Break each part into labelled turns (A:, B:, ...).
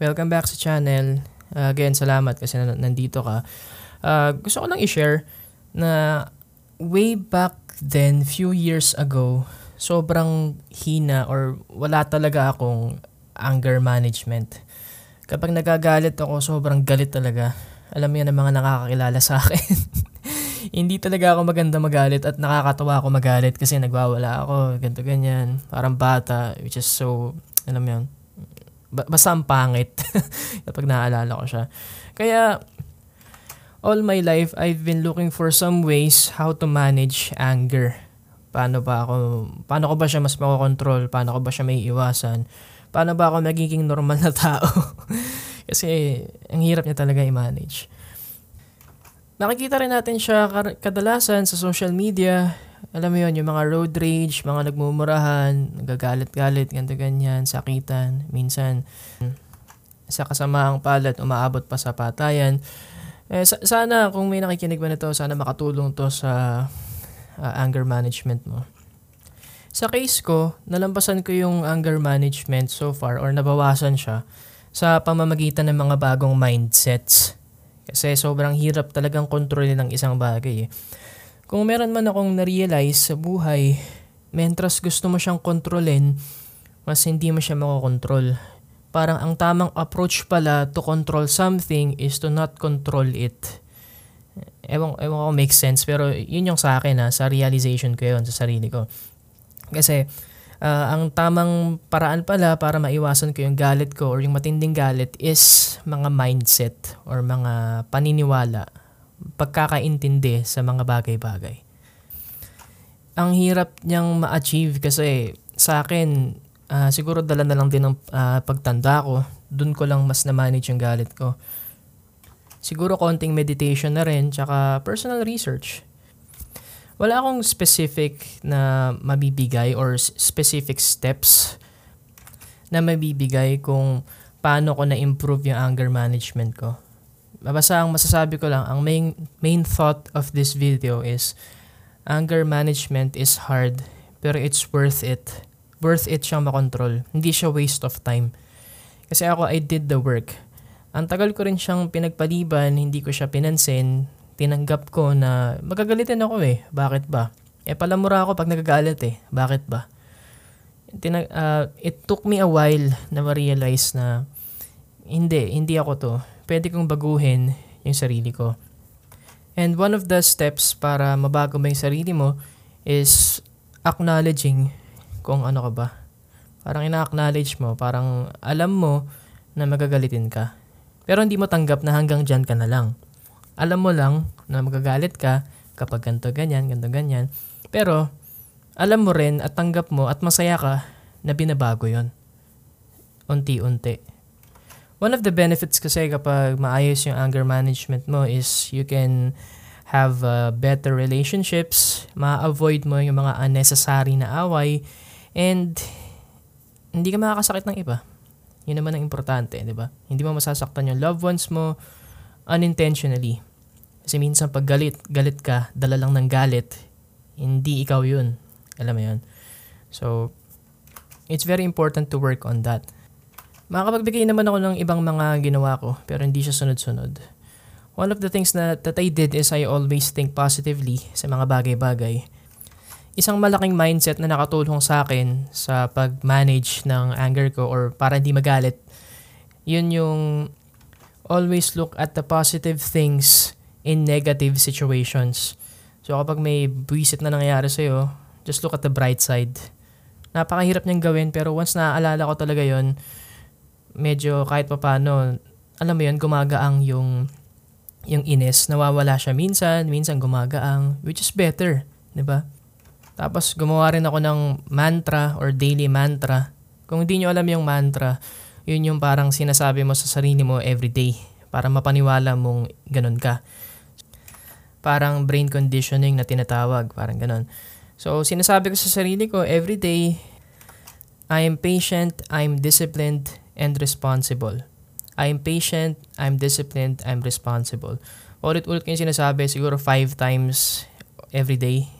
A: Welcome back sa channel. Again, salamat kasi nandito ka. Uh, gusto ko lang i-share na way back then, few years ago, sobrang hina or wala talaga akong anger management. Kapag nagagalit ako, sobrang galit talaga. Alam yan ang mga nakakakilala sa akin. Hindi talaga ako maganda magalit at nakakatawa ako magalit kasi nagwawala ako, ganto ganyan. Parang bata, which is so, alam mo yun, basta ang pangit kapag naaalala ko siya. Kaya, all my life, I've been looking for some ways how to manage anger. Paano ba ako, paano ko ba siya mas makokontrol? Paano ko ba siya may iwasan? Paano ba ako magiging normal na tao? Kasi, ang hirap niya talaga i-manage. Nakikita rin natin siya kadalasan sa social media, alam mo yun, yung mga road rage, mga nagmumurahan, nagagalit-galit, ganto ganyan, sakitan, minsan sa kasamaang palad, umaabot pa sa patayan. Eh, sa- sana kung may nakikinig ba nito, sana makatulong to sa uh, anger management mo. Sa case ko, nalampasan ko yung anger management so far or nabawasan siya sa pamamagitan ng mga bagong mindsets. Kasi sobrang hirap talagang kontrolin ng isang bagay eh. Kung meron man akong na-realize sa buhay, mentras gusto mo siyang kontrolin, mas hindi mo siya makokontrol. Parang ang tamang approach pala to control something is to not control it. Ewan, ewan ko make sense, pero yun yung sa akin ha, sa realization ko yun, sa sarili ko. Kasi, uh, ang tamang paraan pala para maiwasan ko yung galit ko or yung matinding galit is mga mindset or mga paniniwala pagkakaintindi sa mga bagay-bagay. Ang hirap niyang ma-achieve kasi sa akin, uh, siguro dala na lang din ng uh, pagtanda ko. Doon ko lang mas na-manage yung galit ko. Siguro konting meditation na rin, tsaka personal research. Wala akong specific na mabibigay or specific steps na mabibigay kung paano ko na-improve yung anger management ko basta ang masasabi ko lang, ang main, main thought of this video is anger management is hard pero it's worth it. Worth it siyang makontrol. Hindi siya waste of time. Kasi ako, I did the work. Ang tagal ko rin siyang pinagpaliban, hindi ko siya pinansin. Tinanggap ko na magagalitin ako eh. Bakit ba? Eh palamura ako pag nagagalit eh. Bakit ba? Tinag, uh, it took me a while na ma-realize na hindi, hindi ako to pwede kong baguhin yung sarili ko. And one of the steps para mabago mo yung sarili mo is acknowledging kung ano ka ba. Parang ina-acknowledge mo, parang alam mo na magagalitin ka. Pero hindi mo tanggap na hanggang dyan ka na lang. Alam mo lang na magagalit ka kapag ganto ganyan, ganto ganyan. Pero alam mo rin at tanggap mo at masaya ka na binabago yon Unti-unti. One of the benefits kasi kapag maayos yung anger management mo is you can have uh, better relationships, ma-avoid mo yung mga unnecessary na away, and hindi ka makakasakit ng iba. Yun naman ang importante, di ba? Hindi mo masasaktan yung loved ones mo unintentionally. Kasi minsan pag galit, galit ka, dala lang ng galit, hindi ikaw yun. Alam mo yun? So, it's very important to work on that. Makakapagbigay naman ako ng ibang mga ginawa ko pero hindi siya sunod-sunod. One of the things na, that I did is I always think positively sa mga bagay-bagay. Isang malaking mindset na nakatulong sa akin sa pag-manage ng anger ko or para hindi magalit, yun yung always look at the positive things in negative situations. So kapag may buwisit na nangyayari sa'yo, just look at the bright side. Napakahirap niyang gawin pero once naaalala ko talaga yon medyo kahit pa paano, alam mo yun, gumagaang yung, yung ines. Nawawala siya minsan, minsan gumagaang, which is better, di ba? Tapos gumawa rin ako ng mantra or daily mantra. Kung hindi nyo alam yung mantra, yun yung parang sinasabi mo sa sarili mo everyday para mapaniwala mong ganun ka. Parang brain conditioning na tinatawag, parang ganun. So, sinasabi ko sa sarili ko everyday, I am patient, I am disciplined, and responsible. I'm patient, I'm disciplined, I'm responsible. Ulit-ulit ko yung sinasabi, siguro five times every day.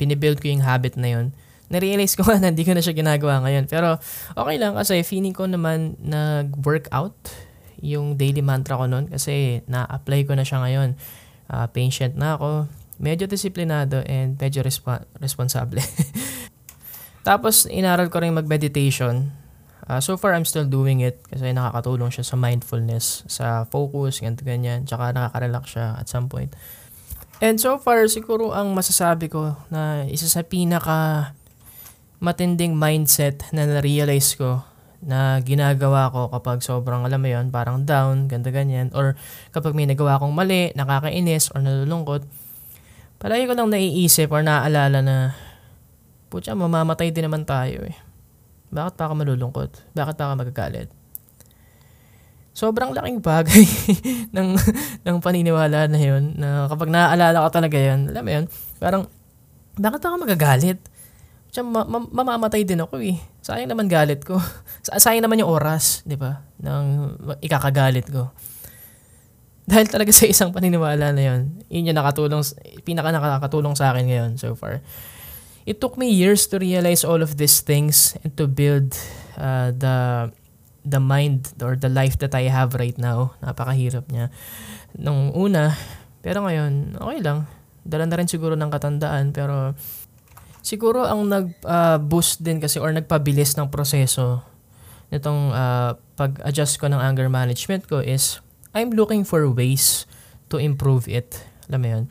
A: Binibuild ko yung habit na yun. narealize ko nga na hindi ko na siya ginagawa ngayon. Pero okay lang kasi feeling ko naman nag-workout yung daily mantra ko noon kasi na-apply ko na siya ngayon. Uh, patient na ako, medyo disiplinado and medyo resp- responsable. Tapos inaral ko rin mag-meditation. Uh, so far, I'm still doing it kasi nakakatulong siya sa mindfulness, sa focus, ganito ganyan. Tsaka nakaka-relax siya at some point. And so far, siguro ang masasabi ko na isa sa pinaka matinding mindset na na-realize ko na ginagawa ko kapag sobrang alam mo yon parang down, ganda ganyan, or kapag may nagawa akong mali, nakakainis, or nalulungkot, palagi ko lang naiisip or naaalala na, putya, mamamatay din naman tayo eh. Bakit pa ako malulungkot? Bakit pa ako magagalit? Sobrang laking bagay ng, ng paniniwala na yun, na kapag naaalala ko talaga yun, alam mo yun, parang, bakit ako magagalit? Siya, ma- ma- mamamatay din ako eh. Sayang naman galit ko. Sayang naman yung oras, di ba? Nang ikakagalit ko. Dahil talaga sa isang paniniwala na yun, yun yung nakatulong, pinaka nakakatulong sa akin ngayon so far. It took me years to realize all of these things and to build uh, the the mind or the life that I have right now. Napakahirap niya. Nung una, pero ngayon, okay lang. Dala na rin siguro ng katandaan, pero Siguro ang nag-boost uh, din kasi or nagpabilis ng proseso nitong uh, pag-adjust ko ng anger management ko is I'm looking for ways to improve it. Alam mo yun?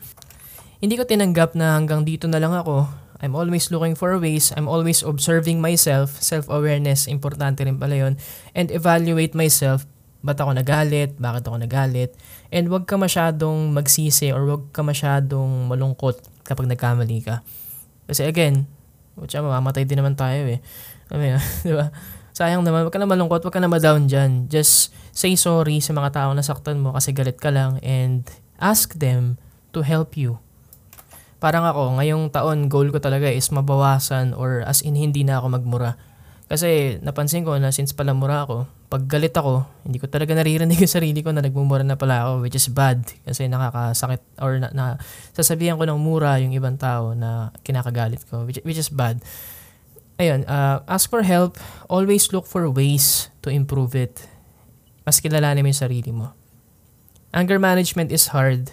A: Hindi ko tinanggap na hanggang dito na lang ako. I'm always looking for ways. I'm always observing myself. Self-awareness, importante rin pala yun. And evaluate myself. Ba't ako nagalit? Bakit ako nagalit? And wag ka masyadong magsisi or wag ka masyadong malungkot kapag nagkamali ka. Kasi again, Utsa, mamamatay din naman tayo eh. Alam mo di ba? Sayang naman, wag ka na malungkot, wag ka na ma-down dyan. Just say sorry sa mga taong nasaktan mo kasi galit ka lang and ask them to help you. Parang ako, ngayong taon, goal ko talaga is mabawasan or as in hindi na ako magmura. Kasi napansin ko na since pala mura ako, pag galit ako, hindi ko talaga naririnig yung sarili ko na nagmumura na pala ako, which is bad. Kasi nakakasakit or na, na sasabihan ko ng mura yung ibang tao na kinakagalit ko, which, which is bad. Ayun, uh, ask for help. Always look for ways to improve it. Mas kilalanin mo yung sarili mo. Anger management is hard,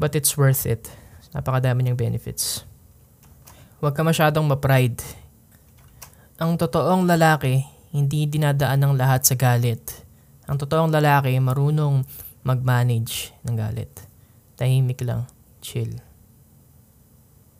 A: but it's worth it. Napakadami niyang benefits. Huwag ka masyadong ma-pride ang totoong lalaki, hindi dinadaan ng lahat sa galit. Ang totoong lalaki, marunong mag-manage ng galit. Tahimik lang. Chill.